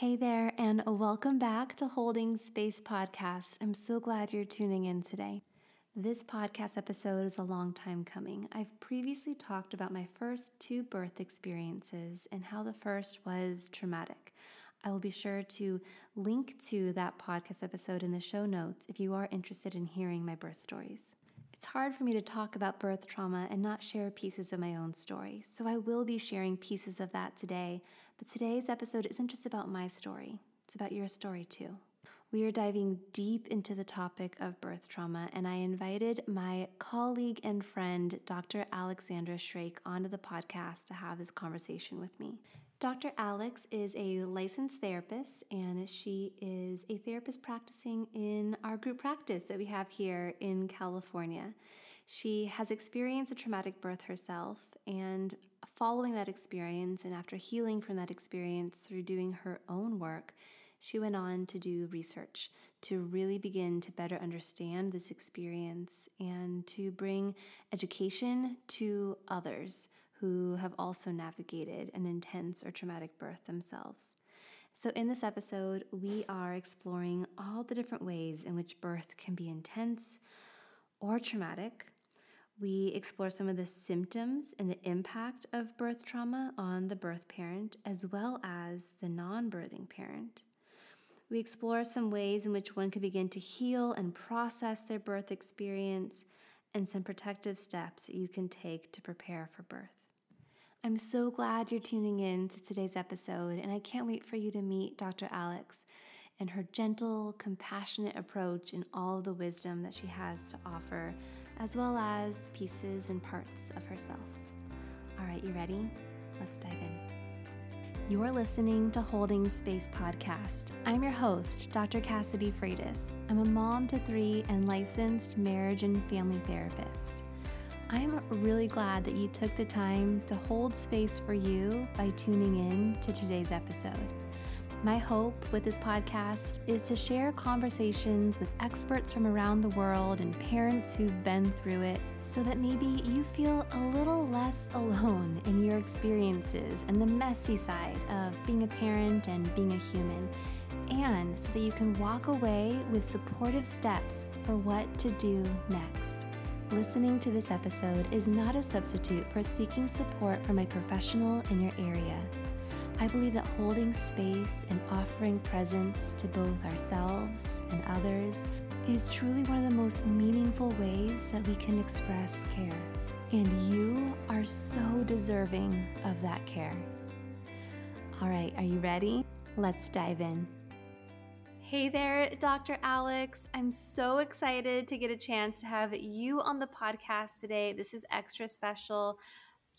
Hey there, and welcome back to Holding Space Podcast. I'm so glad you're tuning in today. This podcast episode is a long time coming. I've previously talked about my first two birth experiences and how the first was traumatic. I will be sure to link to that podcast episode in the show notes if you are interested in hearing my birth stories. It's hard for me to talk about birth trauma and not share pieces of my own story, so I will be sharing pieces of that today. But today's episode isn't just about my story, it's about your story too. We are diving deep into the topic of birth trauma, and I invited my colleague and friend, Dr. Alexandra Shrake, onto the podcast to have this conversation with me. Dr. Alex is a licensed therapist, and she is a therapist practicing in our group practice that we have here in California. She has experienced a traumatic birth herself, and following that experience, and after healing from that experience through doing her own work, she went on to do research to really begin to better understand this experience and to bring education to others who have also navigated an intense or traumatic birth themselves. So, in this episode, we are exploring all the different ways in which birth can be intense or traumatic. We explore some of the symptoms and the impact of birth trauma on the birth parent as well as the non birthing parent. We explore some ways in which one can begin to heal and process their birth experience and some protective steps that you can take to prepare for birth. I'm so glad you're tuning in to today's episode, and I can't wait for you to meet Dr. Alex and her gentle, compassionate approach and all the wisdom that she has to offer, as well as pieces and parts of herself. All right, you ready? Let's dive in. You're listening to Holding Space Podcast. I'm your host, Dr. Cassidy Freitas. I'm a mom to three and licensed marriage and family therapist. I'm really glad that you took the time to hold space for you by tuning in to today's episode. My hope with this podcast is to share conversations with experts from around the world and parents who've been through it so that maybe you feel a little less alone in your experiences and the messy side of being a parent and being a human, and so that you can walk away with supportive steps for what to do next. Listening to this episode is not a substitute for seeking support from a professional in your area. I believe that holding space and offering presence to both ourselves and others is truly one of the most meaningful ways that we can express care. And you are so deserving of that care. All right, are you ready? Let's dive in. Hey there, Dr. Alex. I'm so excited to get a chance to have you on the podcast today. This is extra special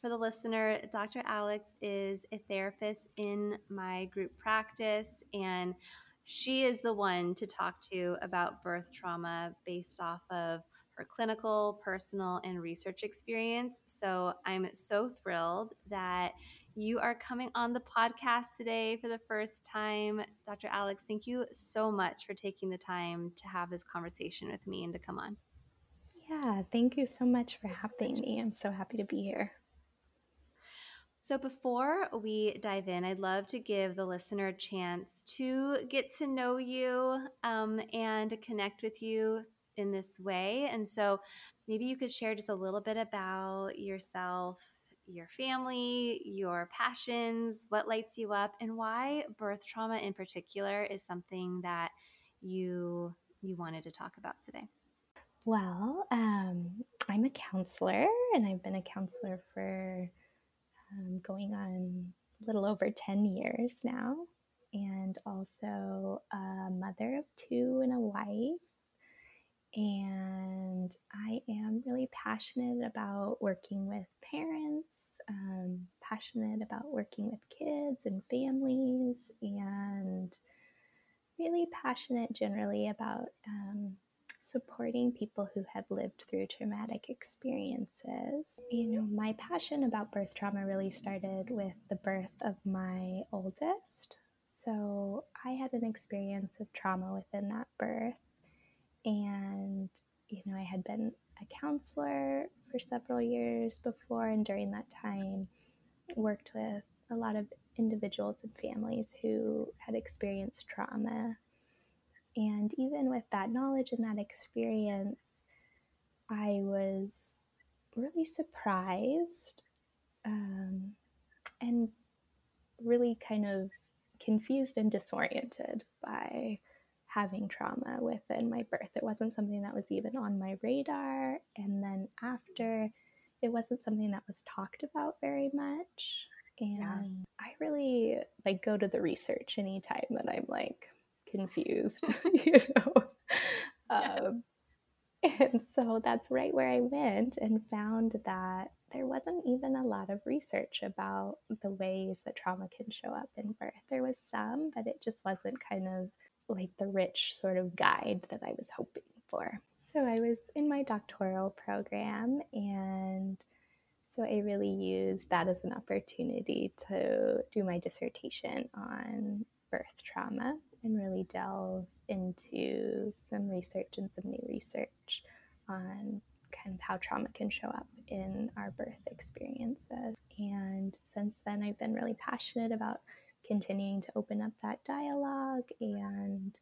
for the listener. Dr. Alex is a therapist in my group practice, and she is the one to talk to about birth trauma based off of her clinical, personal, and research experience. So I'm so thrilled that you are coming on the podcast today for the first time. Dr. Alex, thank you so much for taking the time to have this conversation with me and to come on. Yeah, thank you so much for having me. I'm so happy to be here. So, before we dive in, I'd love to give the listener a chance to get to know you um, and connect with you in this way. And so maybe you could share just a little bit about yourself, your family, your passions, what lights you up, and why birth trauma in particular is something that you you wanted to talk about today. Well, um, I'm a counselor, and I've been a counselor for um, going on a little over 10 years now, and also a mother of two and a wife. And I am really passionate about working with parents, um, passionate about working with kids and families, and really passionate generally about um, supporting people who have lived through traumatic experiences. You know, my passion about birth trauma really started with the birth of my oldest. So I had an experience of trauma within that birth and, you know, I had been a counselor for several years before, and during that time, worked with a lot of individuals and families who had experienced trauma. And even with that knowledge and that experience, I was really surprised um, and really kind of confused and disoriented by having trauma within my birth. It wasn't something that was even on my radar. And then after, it wasn't something that was talked about very much. And yeah. I really like go to the research anytime that I'm like confused, you know. Um, and so that's right where I went and found that there wasn't even a lot of research about the ways that trauma can show up in birth. There was some, but it just wasn't kind of like the rich sort of guide that I was hoping for. So I was in my doctoral program, and so I really used that as an opportunity to do my dissertation on birth trauma and really delve into some research and some new research on kind of how trauma can show up in our birth experiences. And since then, I've been really passionate about continuing to open up that dialogue and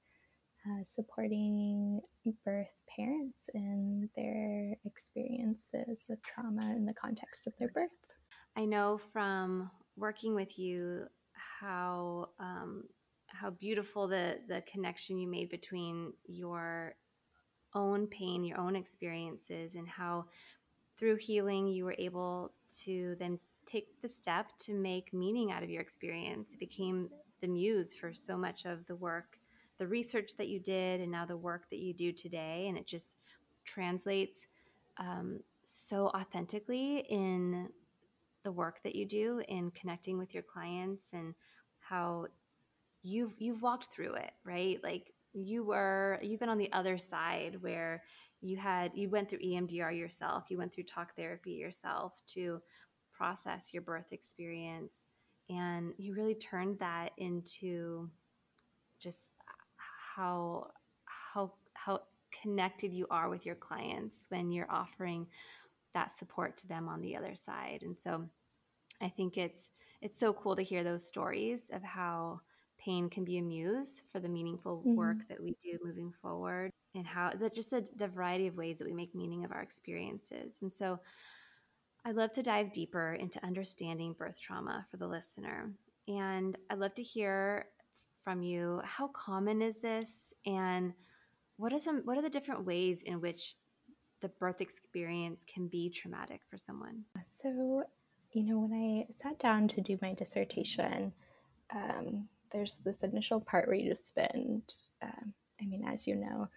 uh, supporting birth parents in their experiences with trauma in the context of their birth. I know from working with you how um, how beautiful the the connection you made between your own pain, your own experiences, and how through healing you were able to then take the step to make meaning out of your experience. It became the muse for so much of the work, the research that you did, and now the work that you do today. And it just translates um, so authentically in the work that you do in connecting with your clients and how you've you've walked through it right like you were you've been on the other side where you had you went through EMDR yourself, you went through talk therapy yourself to process your birth experience and you really turned that into just how how how connected you are with your clients when you're offering that support to them on the other side. And so I think it's it's so cool to hear those stories of how pain can be a muse for the meaningful mm-hmm. work that we do moving forward and how that just the, the variety of ways that we make meaning of our experiences. And so i'd love to dive deeper into understanding birth trauma for the listener. And i'd love to hear from you how common is this? And what are some what are the different ways in which the birth experience can be traumatic for someone? So you know when i sat down to do my dissertation um, there's this initial part where you just spend, um, I mean, as you know,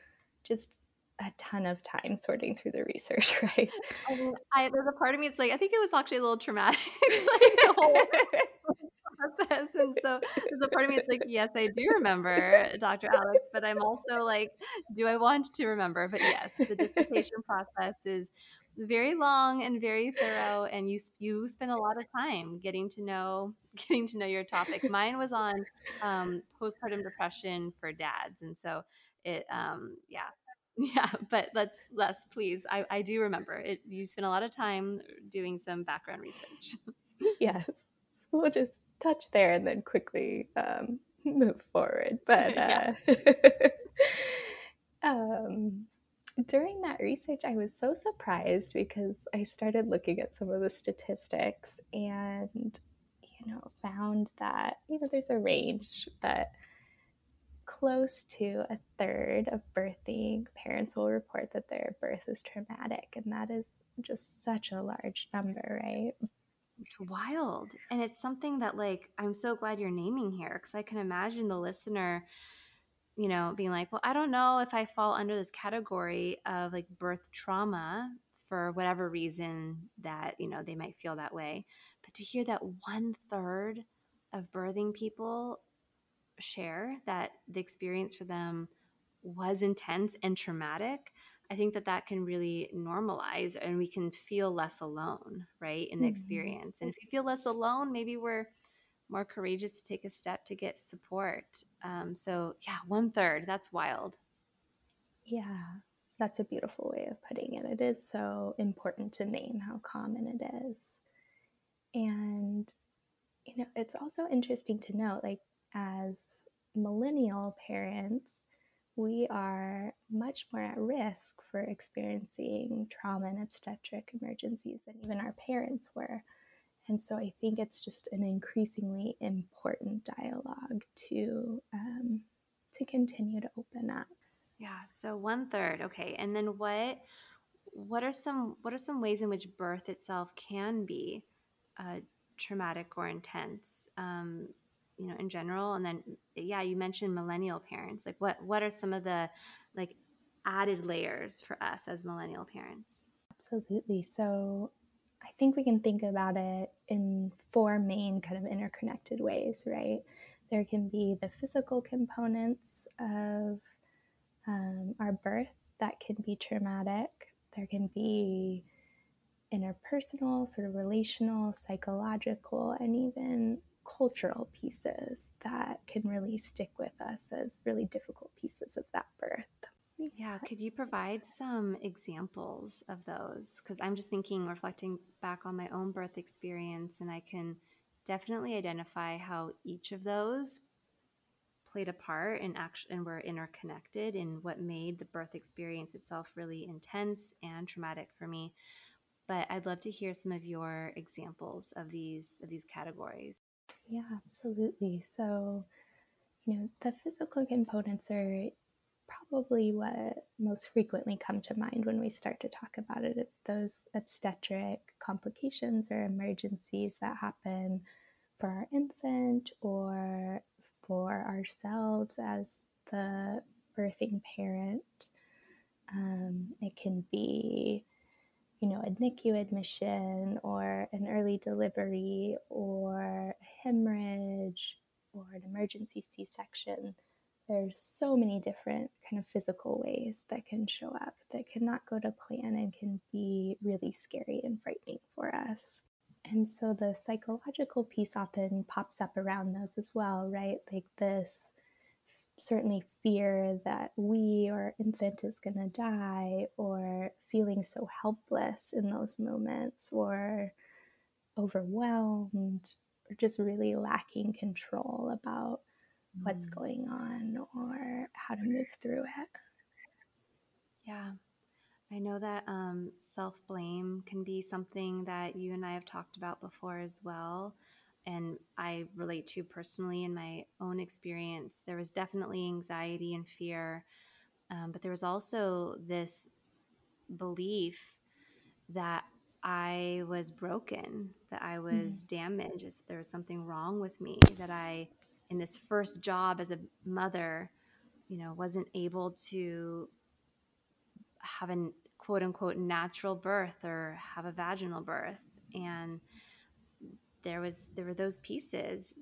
just a ton of time sorting through the research, right? I mean, there's a part of me, it's like, I think it was actually a little traumatic, like the whole process. And so there's a part of me, it's like, yes, I do remember Dr. Alex, but I'm also like, do I want to remember? But yes, the dissertation process is very long and very thorough and you you spend a lot of time getting to know getting to know your topic. Mine was on um, postpartum depression for dads and so it um, yeah yeah but let's let's please I, I do remember it you spent a lot of time doing some background research. Yes we'll just touch there and then quickly um, move forward but uh, during that research, I was so surprised because I started looking at some of the statistics and, you know, found that, you know, there's a range, but close to a third of birthing parents will report that their birth is traumatic. And that is just such a large number, right? It's wild. And it's something that, like, I'm so glad you're naming here because I can imagine the listener you know, being like, well, I don't know if I fall under this category of like birth trauma for whatever reason that, you know, they might feel that way. But to hear that one third of birthing people share that the experience for them was intense and traumatic, I think that that can really normalize and we can feel less alone, right, in the mm-hmm. experience. And if we feel less alone, maybe we're more courageous to take a step to get support. Um, so, yeah, one third, that's wild. Yeah, that's a beautiful way of putting it. It is so important to name how common it is. And you know, it's also interesting to note, like, as millennial parents, we are much more at risk for experiencing trauma and obstetric emergencies than even our parents were. And so I think it's just an increasingly important dialogue to um, to continue to open up. Yeah. So one third. Okay. And then what what are some what are some ways in which birth itself can be uh, traumatic or intense? Um, you know, in general, and then yeah, you mentioned millennial parents. Like, what what are some of the like added layers for us as millennial parents? Absolutely. So I think we can think about it in four main kind of interconnected ways, right? There can be the physical components of um, our birth that can be traumatic. There can be interpersonal, sort of relational, psychological, and even cultural pieces that can really stick with us as really difficult pieces of that birth. Yeah, could you provide some examples of those? Because I'm just thinking, reflecting back on my own birth experience, and I can definitely identify how each of those played a part and action and were interconnected in what made the birth experience itself really intense and traumatic for me. But I'd love to hear some of your examples of these of these categories. Yeah, absolutely. So, you know, the physical components are probably what most frequently come to mind when we start to talk about it. It's those obstetric complications or emergencies that happen for our infant or for ourselves as the birthing parent. Um, it can be, you know, a NICU admission or an early delivery or a hemorrhage or an emergency C section there's so many different kind of physical ways that can show up that cannot go to plan and can be really scary and frightening for us. And so the psychological piece often pops up around those as well, right? Like this certainly fear that we or infant is going to die or feeling so helpless in those moments or overwhelmed or just really lacking control about what's mm. going on or how to move through it. Yeah. I know that um, self blame can be something that you and I have talked about before as well. And I relate to personally in my own experience. There was definitely anxiety and fear, um, but there was also this belief that I was broken, that I was mm-hmm. damaged, there was something wrong with me, that I in this first job as a mother, you know, wasn't able to have a quote unquote natural birth or have a vaginal birth. And there was there were those pieces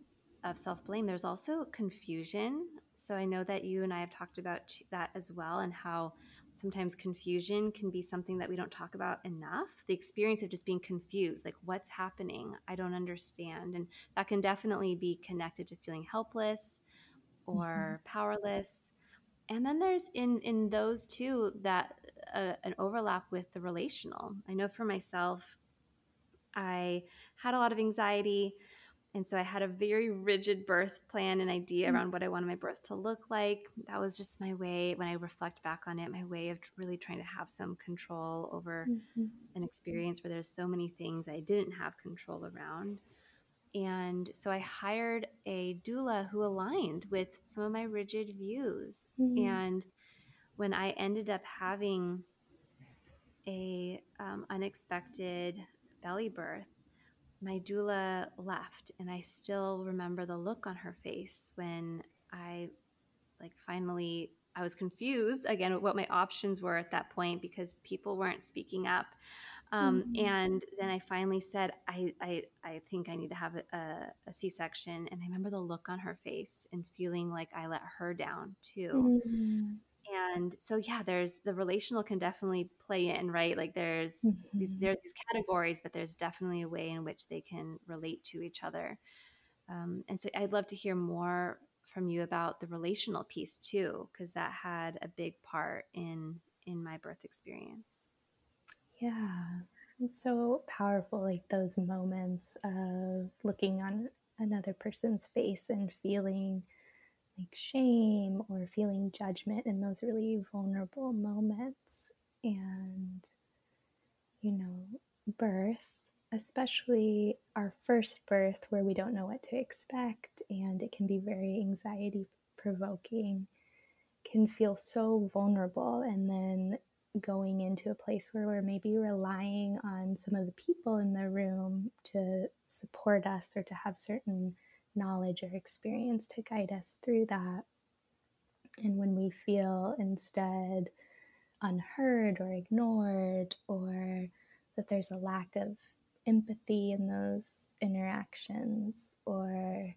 of self-blame. There's also confusion. So I know that you and I have talked about that as well and how sometimes confusion can be something that we don't talk about enough. The experience of just being confused like what's happening? I don't understand. And that can definitely be connected to feeling helpless or mm-hmm. powerless. And then there's in in those two that uh, an overlap with the relational. I know for myself i had a lot of anxiety and so I had a very rigid birth plan and idea mm-hmm. around what I wanted my birth to look like. That was just my way, when I reflect back on it, my way of really trying to have some control over mm-hmm. an experience where there's so many things I didn't have control around. And so I hired a doula who aligned with some of my rigid views. Mm-hmm. And when I ended up having a um, unexpected belly birth, my doula left and i still remember the look on her face when i like finally i was confused again what my options were at that point because people weren't speaking up. Um, mm-hmm. and then i finally said I, I i think i need to have a, a, c-section. And i remember the look on her face and feeling like i let her down too. Mm-hmm and so yeah there's the relational can definitely play in right? Like there's mm-hmm. these there's these categories but there's definitely a way in which they can relate to each other. Um, and so i'd love to hear more from you about the relational piece too because that had a big part in in my birth experience. Yeah it's so powerful like those moments of looking on another person's face and feeling like shame or feeling judgment in those really vulnerable moments. And, you know, birth, especially our first birth where we don't know what to expect and it can be very anxiety provoking, can feel so vulnerable. And then going into a place where we're maybe relying on some of the people in the room to support us or to have certain knowledge or experience to guide us through that. And when we feel instead unheard or ignored, or that there's a lack of empathy in those interactions, or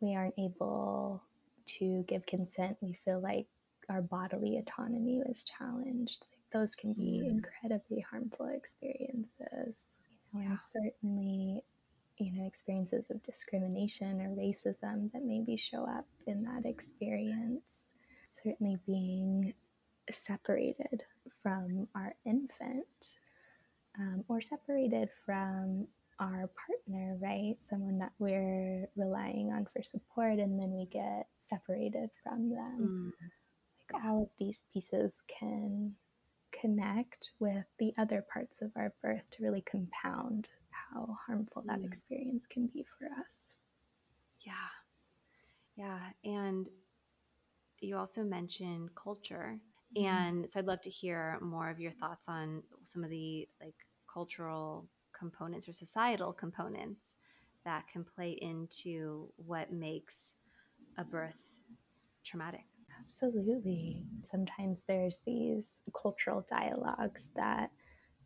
we aren't able to give consent, we feel like our bodily autonomy was challenged. Like those can be incredibly harmful experiences. You know, yeah. and certainly you know experiences of discrimination or racism that maybe show up in that experience. Certainly being separated from our infant um, or separated from our partner right? Someone that we're relying on for support and then we get separated from them. Mm. like all of these pieces can connect with the other parts of our birth to really compound how harmful that experience can be for us. Yeah. Yeah. And you also mentioned culture. Mm. And so I'd love to hear more of your thoughts on some of the like cultural components or societal components that can play into what makes a birth traumatic. Absolutely. Sometimes there's these cultural dialogues that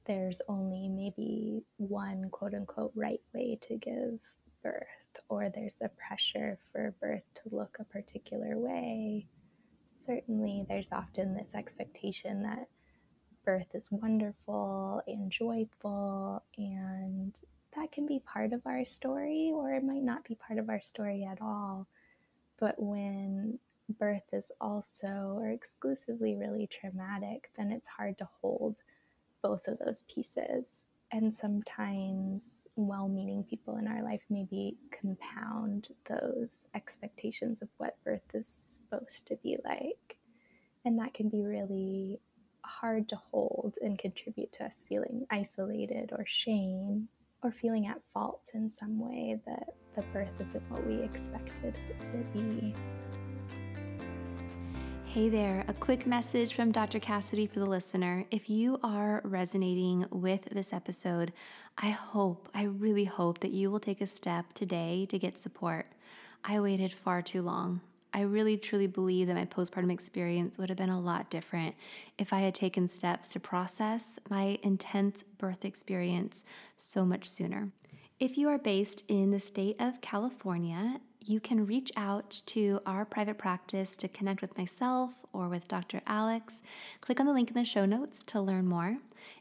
there's only maybe one quote unquote right way to give birth, or there's a pressure for birth to look a particular way. Certainly, there's often this expectation that birth is wonderful and joyful, and that can be part of our story, or it might not be part of our story at all. But when birth is also or exclusively really traumatic, then it's hard to hold both of those pieces. And sometimes well meaning people in our life maybe compound those expectations of what birth is supposed to be like. And that can be really hard to hold and contribute to us feeling isolated or shame or feeling at fault in some way that the birth isn't what we expected it to be. Hey there, a quick message from Dr. Cassidy for the listener. If you are resonating with this episode, I hope, I really hope that you will take a step today to get support. I waited far too long. I really truly believe that my postpartum experience would have been a lot different if I had taken steps to process my intense birth experience so much sooner. If you are based in the state of California you can reach out to our private practice to connect with myself or with Dr. Alex. Click on the link in the show notes to learn more.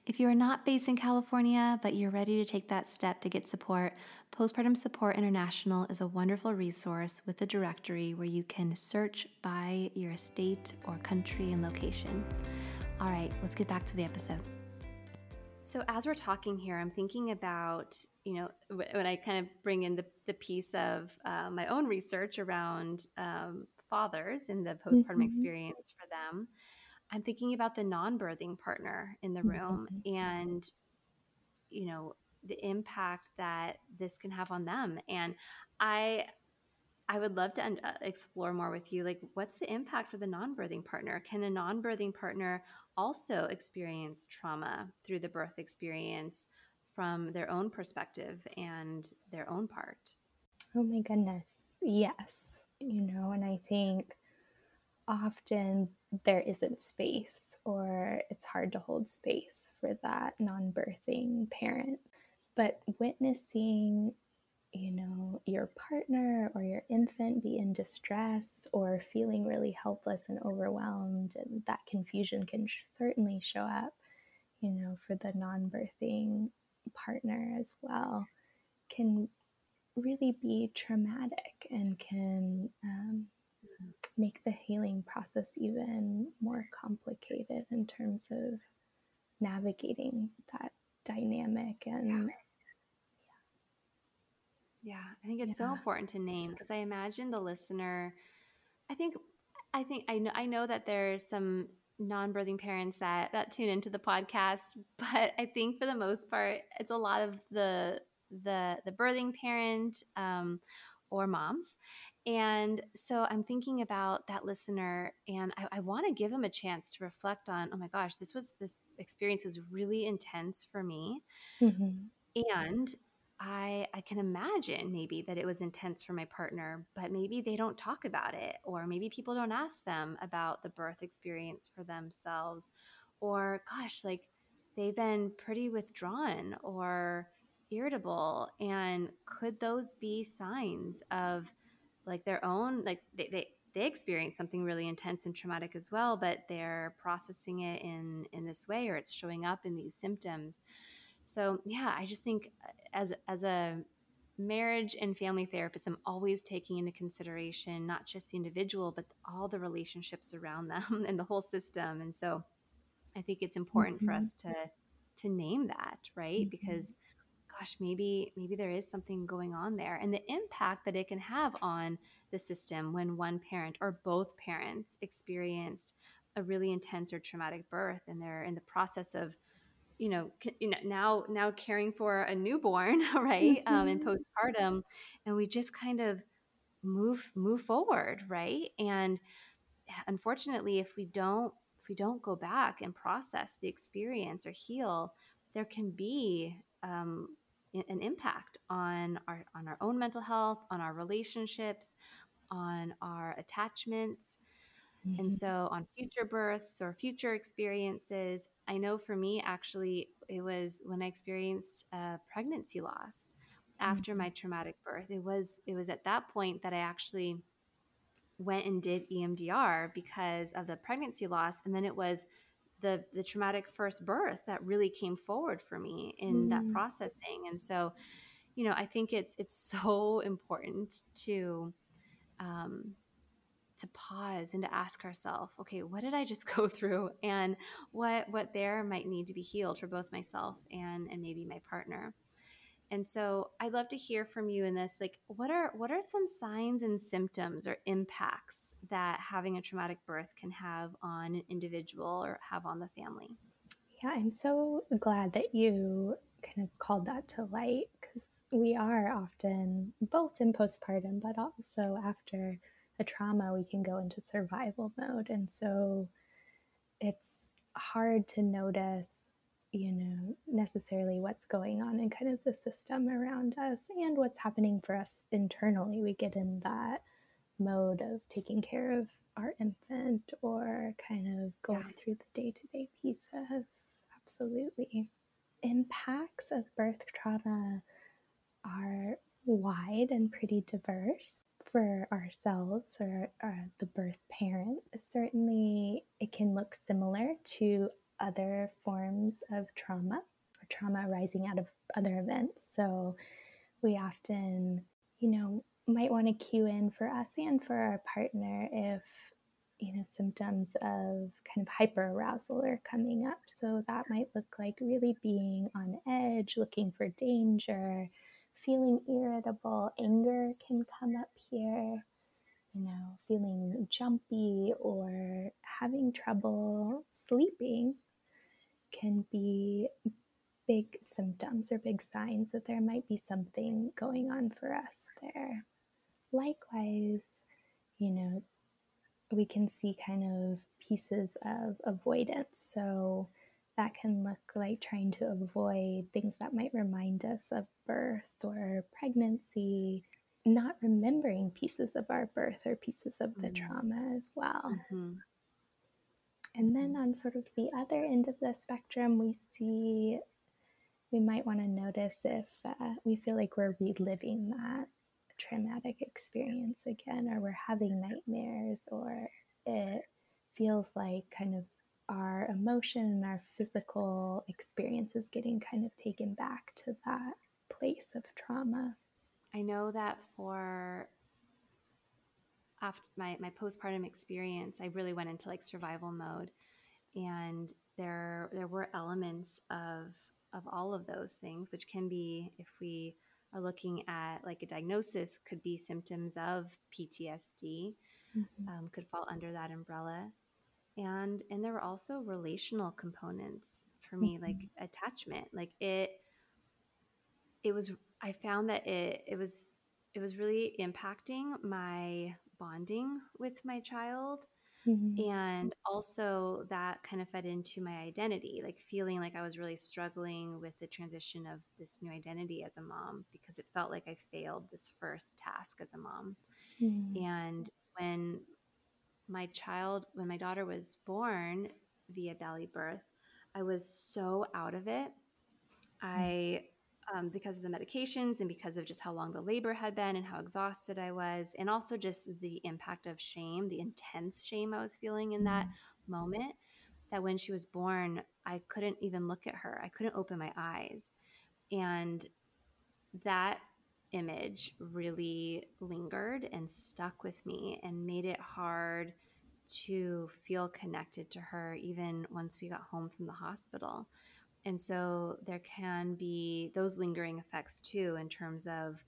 If you are not based in California, but you're ready to take that step to get support, Postpartum Support International is a wonderful resource with a directory where you can search by your state or country and location. All right, let's get back to the episode. So as we're talking here, I'm thinking about, you know, when I kind of bring in the, the piece of uh, my own research around um, fathers and the postpartum mm-hmm. experience for them, I'm thinking about the non-birthing partner in the room mm-hmm. and, you know, the impact that this can have on them. And I I would love to uh, explore more with you. Like, what's the impact for the non birthing partner? Can a non birthing partner also experience trauma through the birth experience from their own perspective and their own part? Oh my goodness. Yes. You know, and I think often there isn't space or it's hard to hold space for that non birthing parent. But witnessing you know, your partner or your infant be in distress or feeling really helpless and overwhelmed, and that confusion can certainly show up, you know, for the non birthing partner as well, can really be traumatic and can um, make the healing process even more complicated in terms of navigating that dynamic and Yeah, I think it's yeah. so important to name because I imagine the listener. I think, I think I know I know that there's some non-birthing parents that that tune into the podcast, but I think for the most part, it's a lot of the the the birthing parent um, or moms. And so I'm thinking about that listener, and I, I want to give him a chance to reflect on. Oh my gosh, this was this experience was really intense for me, mm-hmm. and I I can imagine maybe that it was intense for my partner, but maybe they don't talk about it or maybe people don't ask them about the birth experience for themselves or gosh, like they've been pretty withdrawn or irritable and could those be signs of like their own like they they they experience something really intense and traumatic as well but they're processing it in in this way or it's showing up in these symptoms so yeah, I just think uh, as as a marriage and family therapist, I'm always taking into consideration not just the individual, but all the relationships around them and the whole system. And so I think it's important mm-hmm. for us to to name that, right? Mm-hmm. Because gosh, maybe maybe there is something going on there and the impact that it can have on the system when one parent or both parents experienced a really intense or traumatic birth and they're in the process of you know, you know now now caring for a newborn right mm-hmm. um, and postpartum and we just kind of move move forward right and unfortunately if we don't if we don't go back and process the experience or heal there can be um, an impact on our on our own mental health on our relationships on our attachments Mm-hmm. And so, on future births or future experiences, I know for me, actually, it was when I experienced a pregnancy loss after mm-hmm. my traumatic birth. It was it was at that point that I actually went and did EMDR because of the pregnancy loss, and then it was the the traumatic first birth that really came forward for me in mm-hmm. that mm. processing. And so, you know, I think it's it's so important to um, to pause and to ask ourselves okay what did i just go through? And what what there might need to be healed for both myself and and maybe my partner. And so i'd love to hear from you in this like what are what are some signs and symptoms or impacts that having a traumatic birth can have on an individual or have on the family? Yeah i'm so glad that you kind of called that to light because we are often both in postpartum but also after a trauma, we can go into survival mode. And so it's hard to notice, you know, necessarily what's going on in kind of the system around us and what's happening for us internally. We get in that mode of taking care of our infant or kind of going yeah. through the day to day pieces. Absolutely. Impacts of birth trauma are wide and pretty diverse for ourselves or, or the birth parent, certainly it can look similar to other forms of trauma or trauma arising out of other events. So we often, you know, might want to cue in for us and for our partner if you know symptoms of kind of hyperarousal are coming up so that might look like really being on edge looking for danger feeling irritable, anger can come up here, you know, feeling jumpy or having trouble sleeping can be big symptoms or big signs that there might be something going on for us there. Likewise, you know, we can see kind of pieces of avoidance. So, that can look like trying to avoid things that might remind us of birth or pregnancy, not remembering pieces of our birth or pieces of the mm-hmm. trauma as well. Mm-hmm. And then mm-hmm. on sort of the other end of the spectrum, we see we might want to notice if uh, we feel like we're reliving that traumatic experience again, or we're having nightmares, or it feels like kind of our emotion and our physical experiences getting kind of taken back to that place of trauma. I know that for after my, my postpartum experience, I really went into like survival mode. And there there were elements of of all of those things, which can be if we are looking at like a diagnosis could be symptoms of PTSD, mm-hmm. um, could fall under that umbrella. And and there were also relational components for me, mm-hmm. like attachment. Like it it was I found that it it was it was really impacting my bonding with my child Mm-hmm. And also, that kind of fed into my identity, like feeling like I was really struggling with the transition of this new identity as a mom because it felt like I failed this first task as a mom. Mm-hmm. And when my child, when my daughter was born via belly birth, I was so out of it. Mm-hmm. I um, because of the medications and because of just how long the labor had been and how exhausted I was, and also just the impact of shame, the intense shame I was feeling in that mm-hmm. moment. That when she was born, I couldn't even look at her, I couldn't open my eyes. And that image really lingered and stuck with me and made it hard to feel connected to her even once we got home from the hospital and so there can be those lingering effects too in terms of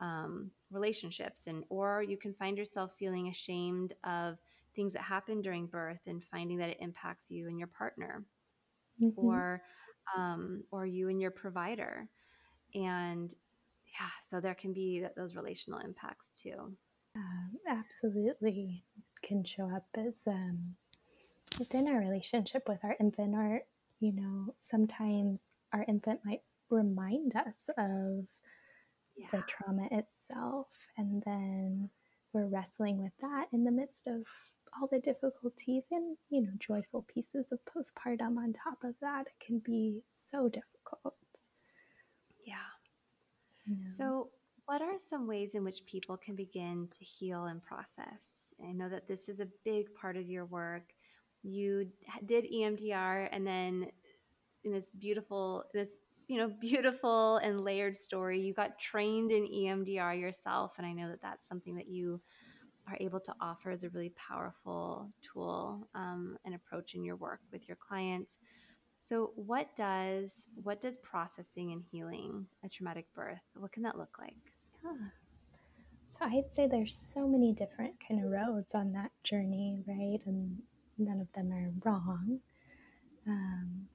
um, relationships and or you can find yourself feeling ashamed of things that happen during birth and finding that it impacts you and your partner mm-hmm. or um, or you and your provider and yeah so there can be those relational impacts too um, absolutely can show up as um, within our relationship with our infant or you know, sometimes our infant might remind us of yeah. the trauma itself. And then we're wrestling with that in the midst of all the difficulties and, you know, joyful pieces of postpartum on top of that. It can be so difficult. So, what are some ways in which people can begin to heal and process? I know that this is a big part of your work you did EMDR and then in this beautiful this you know beautiful and layered story you got trained in EMDR yourself and I know that that's something that you are able to offer as a really powerful tool um, and approach in your work with your clients. So, what does what does processing and healing a traumatic birth? What can that look like? Yeah. So I'd say there's so many different kind of roads on that journey, right? And none of them are wrong. Um,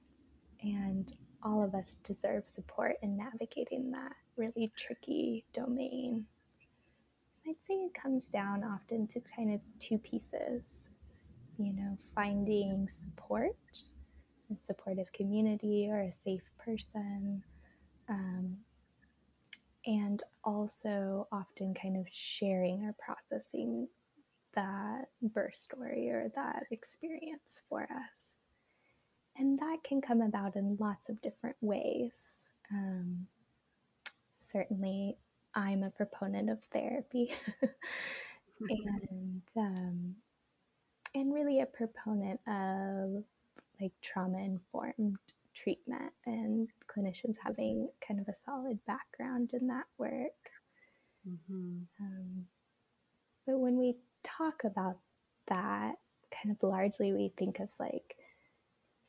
and all of us deserve support in navigating that really tricky domain. I'd say it comes down often to kind of two pieces, you know, finding support, a supportive community or a safe person, um, and also often kind of sharing or processing that birth story or that experience for us. And that can come about in lots of different ways. Um, certainly, I'm a proponent of therapy and, um, and really a proponent of like trauma informed treatment and clinicians having kind of a solid background in that work. Mm-hmm. Um, but when we talk about that, kind of largely we think of like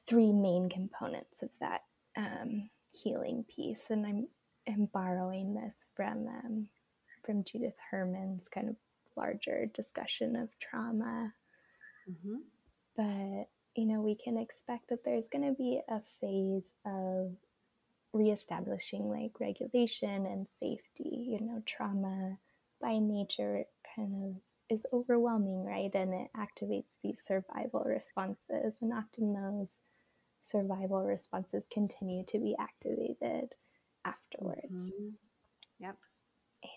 three main components of that um, healing piece. And I'm, I'm borrowing this from um, from Judith Herman's kind of larger discussion of trauma. Mm-hmm. But you know, we can expect that there's going to be a phase of reestablishing like regulation and safety. You know, trauma by nature kind of is overwhelming, right? And it activates these survival responses. And often those survival responses continue to be activated afterwards. Mm-hmm. Yep.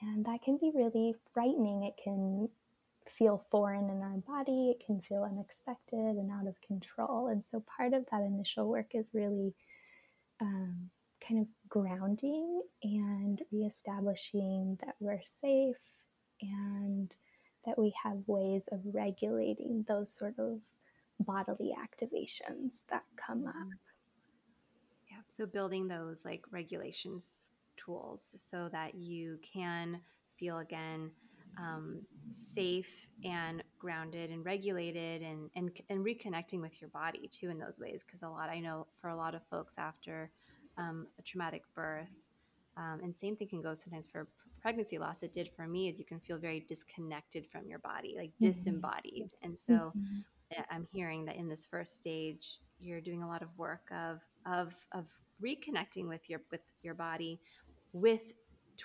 And that can be really frightening. It can feel foreign in our body, it can feel unexpected and out of control. And so part of that initial work is really um, kind of grounding and reestablishing that we're safe and that we have ways of regulating those sort of bodily activations that come up. Mm-hmm. Yeah, so building those like regulations tools so that you can feel again um, safe and grounded and regulated and, and and reconnecting with your body too in those ways because a lot I know for a lot of folks after um, a traumatic birth Um, and same thing can go sometimes for pregnancy loss. It did for me is you can feel very disconnected from your body, like mm-hmm. disembodied. And so mm-hmm. I'm hearing that in this first stage, you're doing a lot of work of of of reconnecting with your with your body with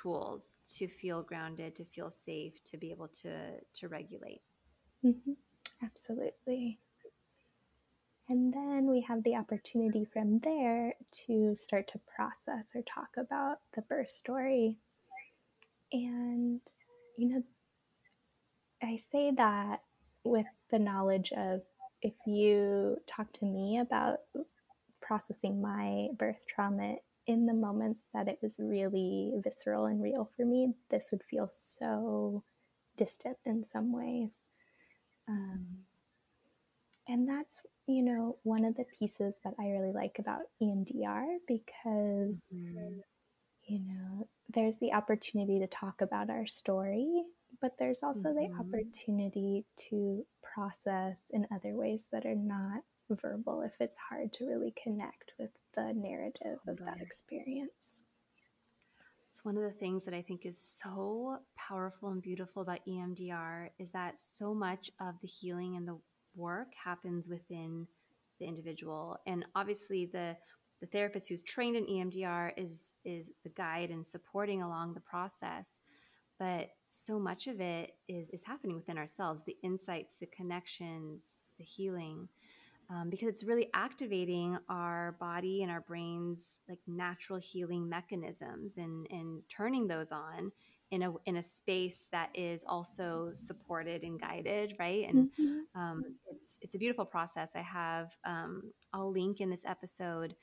tools to feel grounded, to feel safe, to be able to to regulate. Mm-hmm. Absolutely. And then we have the opportunity from there to start to process or talk about the birth story. And, you know, I say that with the knowledge of if you talk to me about processing my birth trauma in the moments that it was really visceral and real for me, this would feel so distant in some ways. Um, and that's, you know, one of the pieces that I really like about EMDR because, mm-hmm. you know, there's the opportunity to talk about our story, but there's also mm-hmm. the opportunity to process in other ways that are not verbal if it's hard to really connect with the narrative of that experience. It's one of the things that I think is so powerful and beautiful about EMDR is that so much of the healing and the work happens within the individual. And obviously the the therapist who's trained in EMDR is is the guide and supporting along the process. But so much of it is is happening within ourselves, the insights, the connections, the healing um, because it's really activating our body and our brain's like natural healing mechanisms and and turning those on in a in a space that is also supported and guided right? And mm-hmm. um, it's it's a beautiful process. I have um, i'll link in this episode.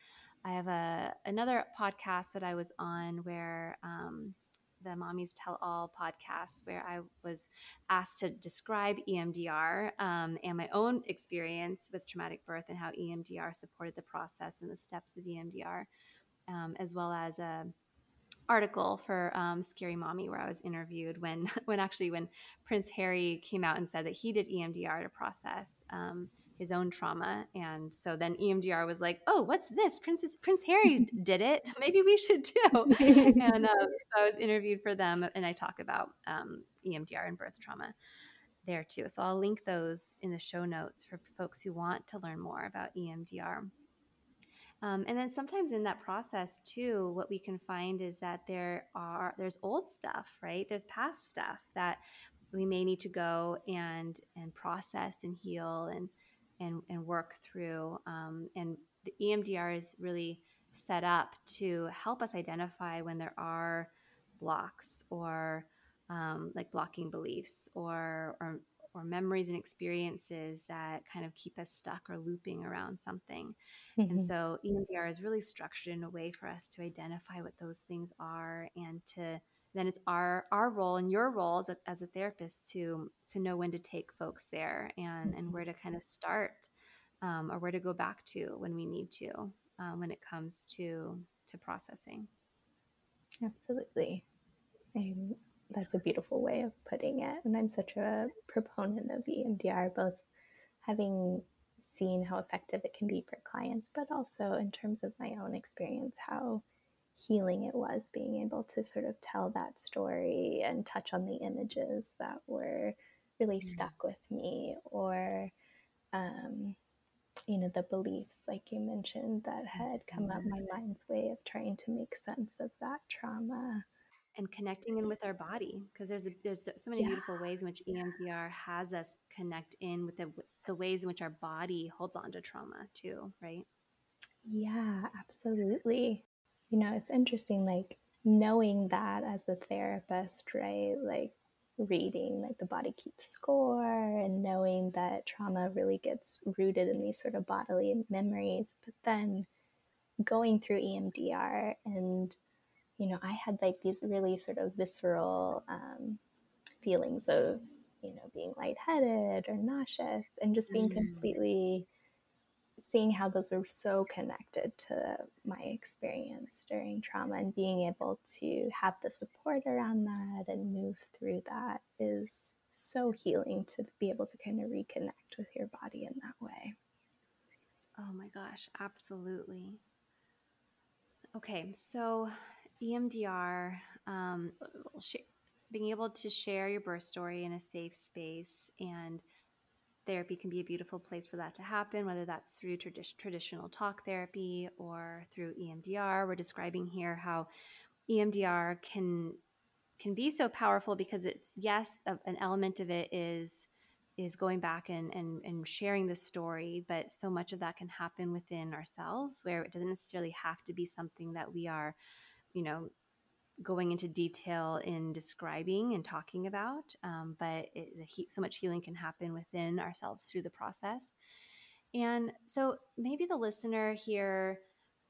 I have a another podcast that i was on where um, the Mommies Tell All podcast, where I was asked to describe EMDR um, and my own experience with traumatic birth and how EMDR supported the process and the steps of EMDR, um, as well as a article for um, Scary Mommy where I was interviewed when when actually when Prince Harry came out and said that he did EMDR to process um, his own trauma. And so then EMDR was like, oh, what's this? Princess Prince Harry did it. Maybe we should too. and um, so I was interviewed for them, and I talk about um, EMDR and birth trauma there too. So I'll link those in the show notes for folks who want to learn more about EMDR. Um, and then sometimes in that process too, what we can find is that there are there's old stuff, right? There's past stuff that we may need to go and and process and heal and and, and work through. Um, and the EMDR is really set up to help us identify when there are blocks or um, like blocking beliefs or, or or memories and experiences that kind of keep us stuck or looping around something. Mm-hmm. And so EMDR is really structured in a way for us to identify what those things are and to then it's our our role and your role as a, as a therapist to to know when to take folks there and and mm-hmm. where to kind of start um, or where to go back to when we need to um, when it comes to to processing absolutely that's a beautiful way of putting it and i'm such a proponent of emdr both having seen how effective it can be for clients but also in terms of my own experience how healing it was being able to sort of tell that story and touch on the images that were really mm-hmm. stuck with me or um, you know the beliefs like you mentioned that had come up my mm-hmm. mind's way of trying to make sense of that trauma and connecting in with our body because there's a, there's so many yeah. beautiful ways in which EMDR has us connect in with the the ways in which our body holds on to trauma too, right? Yeah, absolutely you know, it's interesting, like knowing that as a therapist, right? Like reading, like the body keeps score, and knowing that trauma really gets rooted in these sort of bodily memories. But then going through EMDR, and you know, I had like these really sort of visceral um, feelings of, you know, being lightheaded or nauseous, and just being mm. completely seeing how those were so connected to my experience during trauma and being able to have the support around that and move through that is so healing to be able to kind of reconnect with your body in that way. Oh my gosh, absolutely. Okay, so EMDR, um, being able to share your birth story in a safe space and therapy can be a beautiful place for that to happen, whether that's through tradi- traditional talk therapy or through EMDR. We're describing here how EMDR can can be so powerful because it's yes, an element of it is is going back and, and and sharing the story, but so much of that can happen within ourselves where it doesn't necessarily have to be something that we are, you know, going into detail in describing and talking about, um, but it, he, so much healing can happen within ourselves through the process. And so maybe the listener here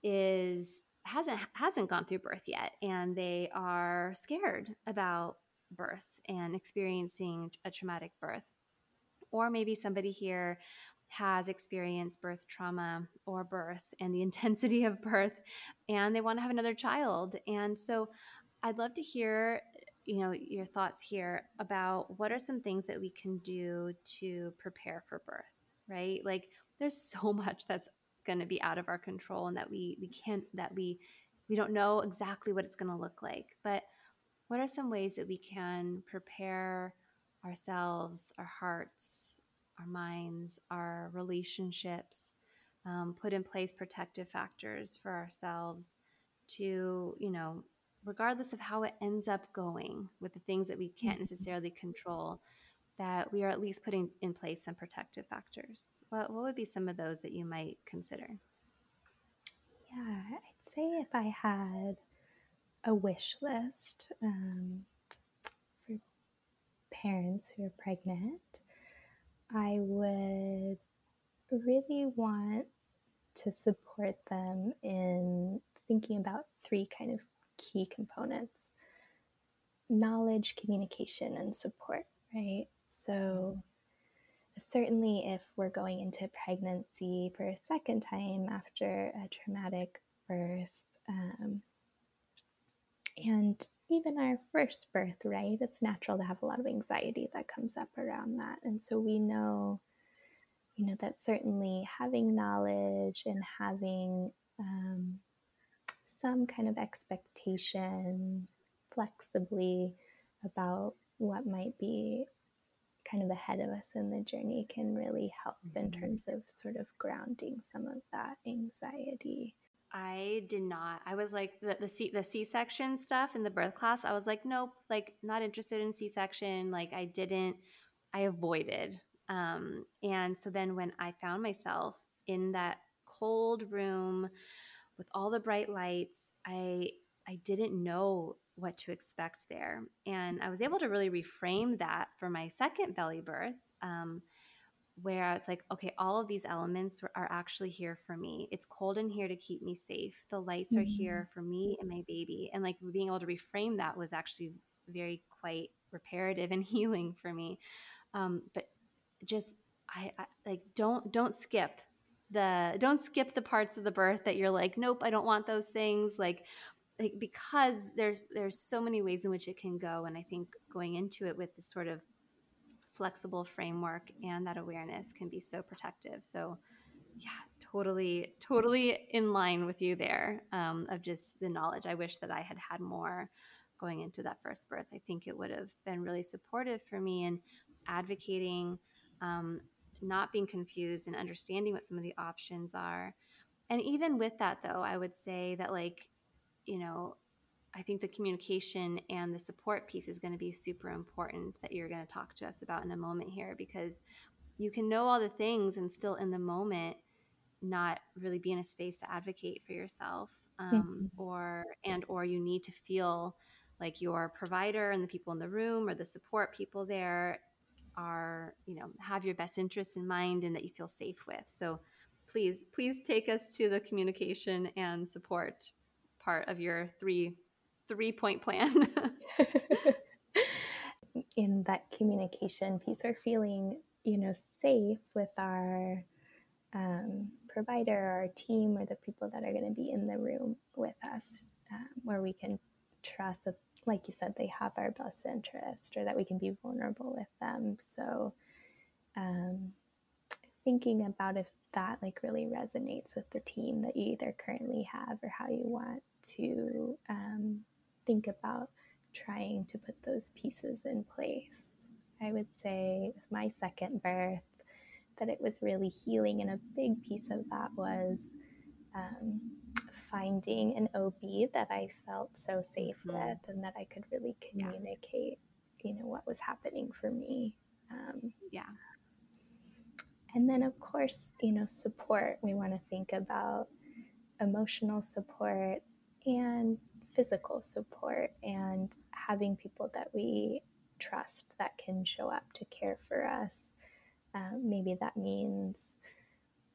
is hasn't hasn't gone through birth yet, and they are scared about birth and experiencing a traumatic birth, or maybe somebody here has experienced birth trauma or birth and the intensity of birth and they want to have another child. And so I'd love to hear you know your thoughts here about what are some things that we can do to prepare for birth right? Like there's so much that's going to be out of our control and that we we can't that we we don't know exactly what it's going to look like. But what are some ways that we can prepare ourselves our hearts our minds our relationships um, put in place protective factors for ourselves to you know regardless of how it ends up going with the things that we can't mm-hmm. necessarily control, that we are at least putting in place some protective factors. What, what would be some of those that you might consider? Yeah, I'd say if I had a wish list um, for parents who are pregnant, I would really want to support them in thinking about three kind of key components knowledge, communication, and support, right? So, certainly, if we're going into pregnancy for a second time after a traumatic birth, um, and even our first birth, right? It's natural to have a lot of anxiety that comes up around that. And so we know, you know, that certainly having knowledge and having um, some kind of expectation flexibly about what might be kind of ahead of us in the journey can really help mm-hmm. in terms of sort of grounding some of that anxiety. I did not. I was like the the C the C section stuff in the birth class. I was like, nope, like not interested in C section. Like I didn't. I avoided. Um, and so then when I found myself in that cold room with all the bright lights, I I didn't know what to expect there, and I was able to really reframe that for my second belly birth. Um, where it's like, okay, all of these elements are actually here for me. It's cold in here to keep me safe. The lights mm-hmm. are here mm-hmm. for me and my baby. And like being able to reframe that was actually very quite reparative and healing for me. Um, but just I, I like don't don't skip the don't skip the parts of the birth that you're like nope i don't want those things like like because there's there's so many ways in which it can go and i think going into it with this sort of flexible framework and that awareness can be so protective. So yeah totally totally in line with you there um, of just the knowledge. I wish that i had had more going into that first birth. I think it would have been really supportive for me in advocating um, not being confused and understanding what some of the options are. And even with that, though, I would say that, like, you know, I think the communication and the support piece is going to be super important that you're going to talk to us about in a moment here because you can know all the things and still in the moment not really be in a space to advocate for yourself um, mm-hmm. or and or you need to feel like your provider and the people in the room or the support people there are you know have your best interests in mind and that you feel safe with so please please take us to the communication and support part of your three three point plan in that communication piece or feeling you know safe with our um, provider or our team or the people that are going to be in the room with us um, where we can trust that like you said, they have our best interest or that we can be vulnerable with them. So, um, thinking about if that like really resonates with the team that you either currently have or how you want to um, think about trying to put those pieces in place. I would say with my second birth that it was really healing, and a big piece of that was um, finding an OB that I felt so safe mm-hmm. with and that I could really communicate, yeah. you know, what was happening for me. Um, yeah. And then, of course, you know, support. We want to think about emotional support and physical support and having people that we trust that can show up to care for us. Um, maybe that means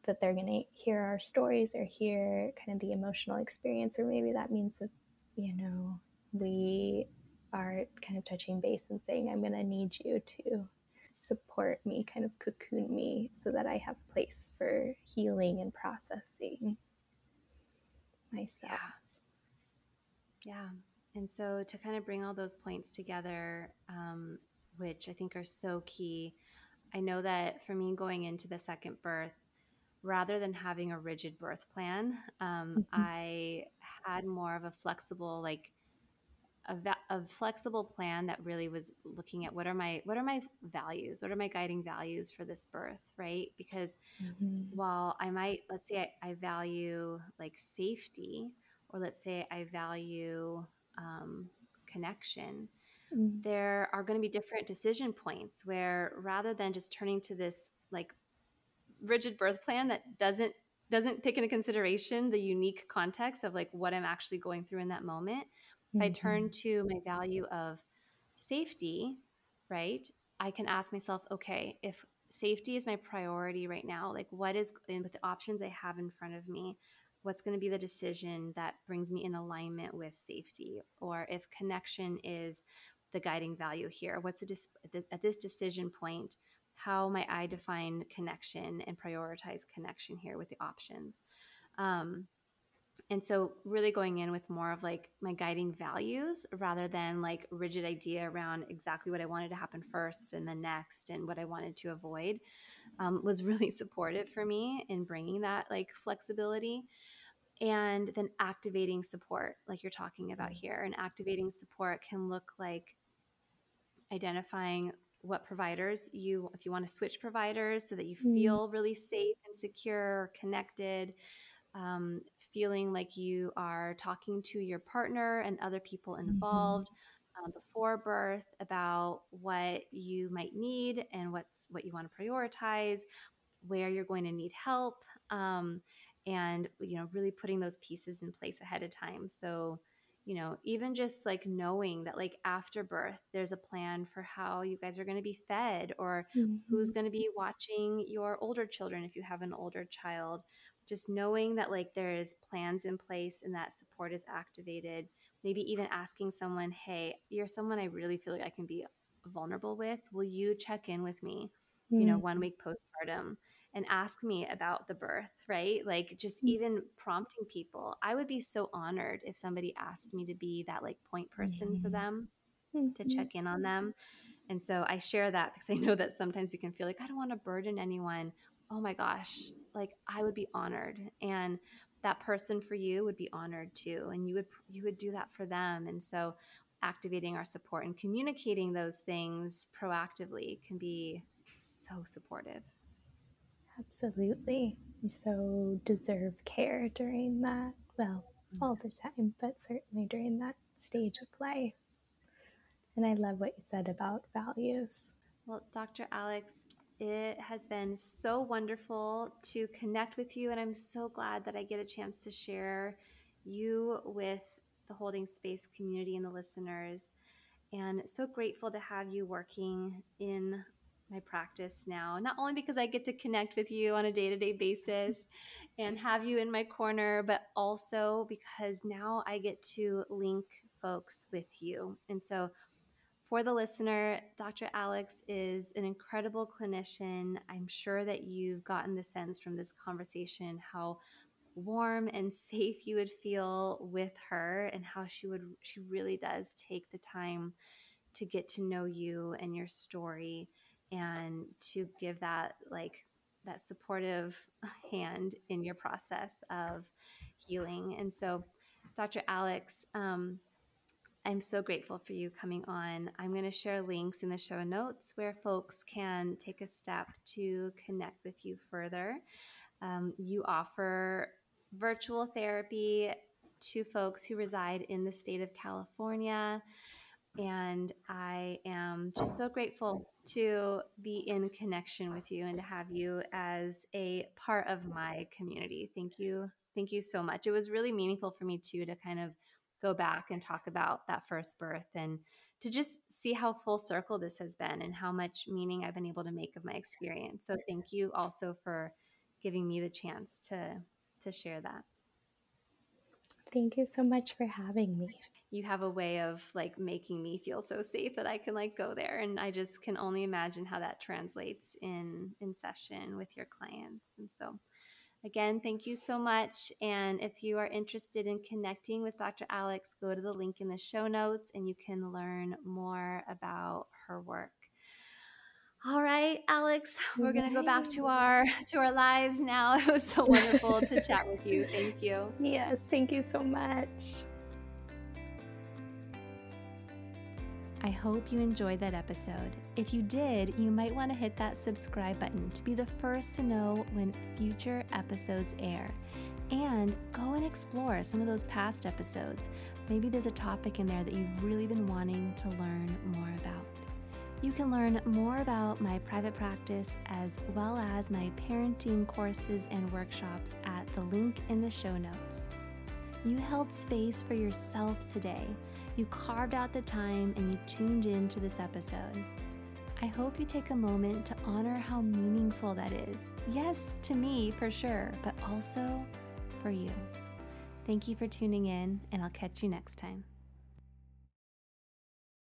that they're going to hear our stories or hear kind of the emotional experience, or maybe that means that, you know, we are kind of touching base and saying, I'm going to need you to support me, kind of cocoon me so that I have place for healing and processing myself. Yeah. Yeah. And so to kind of bring all those points together, um, which I think are so key, I know that for me going into the second birth, rather than having a rigid birth plan, um, mm-hmm. I had more of a flexible, like a, va- a, flexible plan that really was looking at what are my what are my values what are my guiding values for this birth right because mm-hmm. while i might let's say I, I, value like safety or let's say i value um, connection mm-hmm. there are going to be different decision points where rather than just turning to this like rigid birth plan that doesn't doesn't take into consideration the unique context of like what i'm actually going through in that moment if I turn mm-hmm. to my value of safety, right, I can ask myself, okay, if safety is my priority right now, like what is, with the options I have in front of me, what's going to be the decision that brings me in alignment with safety? Or if connection is the guiding value here, what's dis- at this decision point, how might I define connection and prioritize connection here with the options? Um, and so really going in with more of like my guiding values rather than like rigid idea around exactly what i wanted to happen first and then next and what i wanted to avoid um, was really supportive for me in bringing that like flexibility and then activating support like you're talking about mm. here and activating support can look like identifying what providers you if you want to switch providers so that you mm. feel really safe and secure connected um, feeling like you are talking to your partner and other people mm-hmm. involved mm-hmm. Um, before birth about what you might need and what's what you want to prioritize, where you're going to need help, um, and you know really putting those pieces in place ahead of time. So you know even just like knowing that like after birth there's a plan for how you guys are going to be fed or mm-hmm. who's going to be watching your older children if you have an older child just knowing that like there is plans in place and that support is activated maybe even asking someone hey you're someone i really feel like i can be vulnerable with will you check in with me mm-hmm. you know one mm-hmm. week postpartum and ask me about the birth right like just mm-hmm. even prompting people i would be so honored if somebody asked me to be that like point person mm-hmm. for them to check in on them and so i share that because i know that sometimes we can feel like i don't want to burden anyone oh my gosh like I would be honored and that person for you would be honored too and you would you would do that for them. And so activating our support and communicating those things proactively can be so supportive. Absolutely. You so deserve care during that. Well mm-hmm. all the time but certainly during that stage of life. And i love what you said about values. Well dr alex it has been so wonderful to connect with you, and I'm so glad that I get a chance to share you with the Holding Space community and the listeners. And so grateful to have you working in my practice now, not only because I get to connect with you on a day to day basis and have you in my corner, but also because now I get to link folks with you. And so for the listener, Dr. Alex is an incredible clinician. I'm sure that you've gotten the sense from this conversation how warm and safe you would feel with her and how she would she really does take the time to get to know you and your story and to give that like that supportive hand in your process of healing. And so, Dr. Alex, um, I'm so grateful for you coming on. I'm going to share links in the show notes where folks can take a step to connect with you further. Um, you offer virtual therapy to folks who reside in the state of California. And I am just so grateful to be in connection with you and to have you as a part of my community. Thank you. Thank you so much. It was really meaningful for me, too, to kind of go back and talk about that first birth and to just see how full circle this has been and how much meaning I've been able to make of my experience. So thank you also for giving me the chance to to share that. Thank you so much for having me. You have a way of like making me feel so safe that I can like go there and I just can only imagine how that translates in in session with your clients. And so Again, thank you so much. And if you are interested in connecting with Dr. Alex, go to the link in the show notes and you can learn more about her work. All right, Alex, we're going to go back to our to our lives now. It was so wonderful to chat with you. Thank you. Yes, thank you so much. I hope you enjoyed that episode. If you did, you might want to hit that subscribe button to be the first to know when future episodes air. And go and explore some of those past episodes. Maybe there's a topic in there that you've really been wanting to learn more about. You can learn more about my private practice as well as my parenting courses and workshops at the link in the show notes. You held space for yourself today you carved out the time and you tuned in to this episode. I hope you take a moment to honor how meaningful that is. Yes, to me for sure, but also for you. Thank you for tuning in, and I'll catch you next time.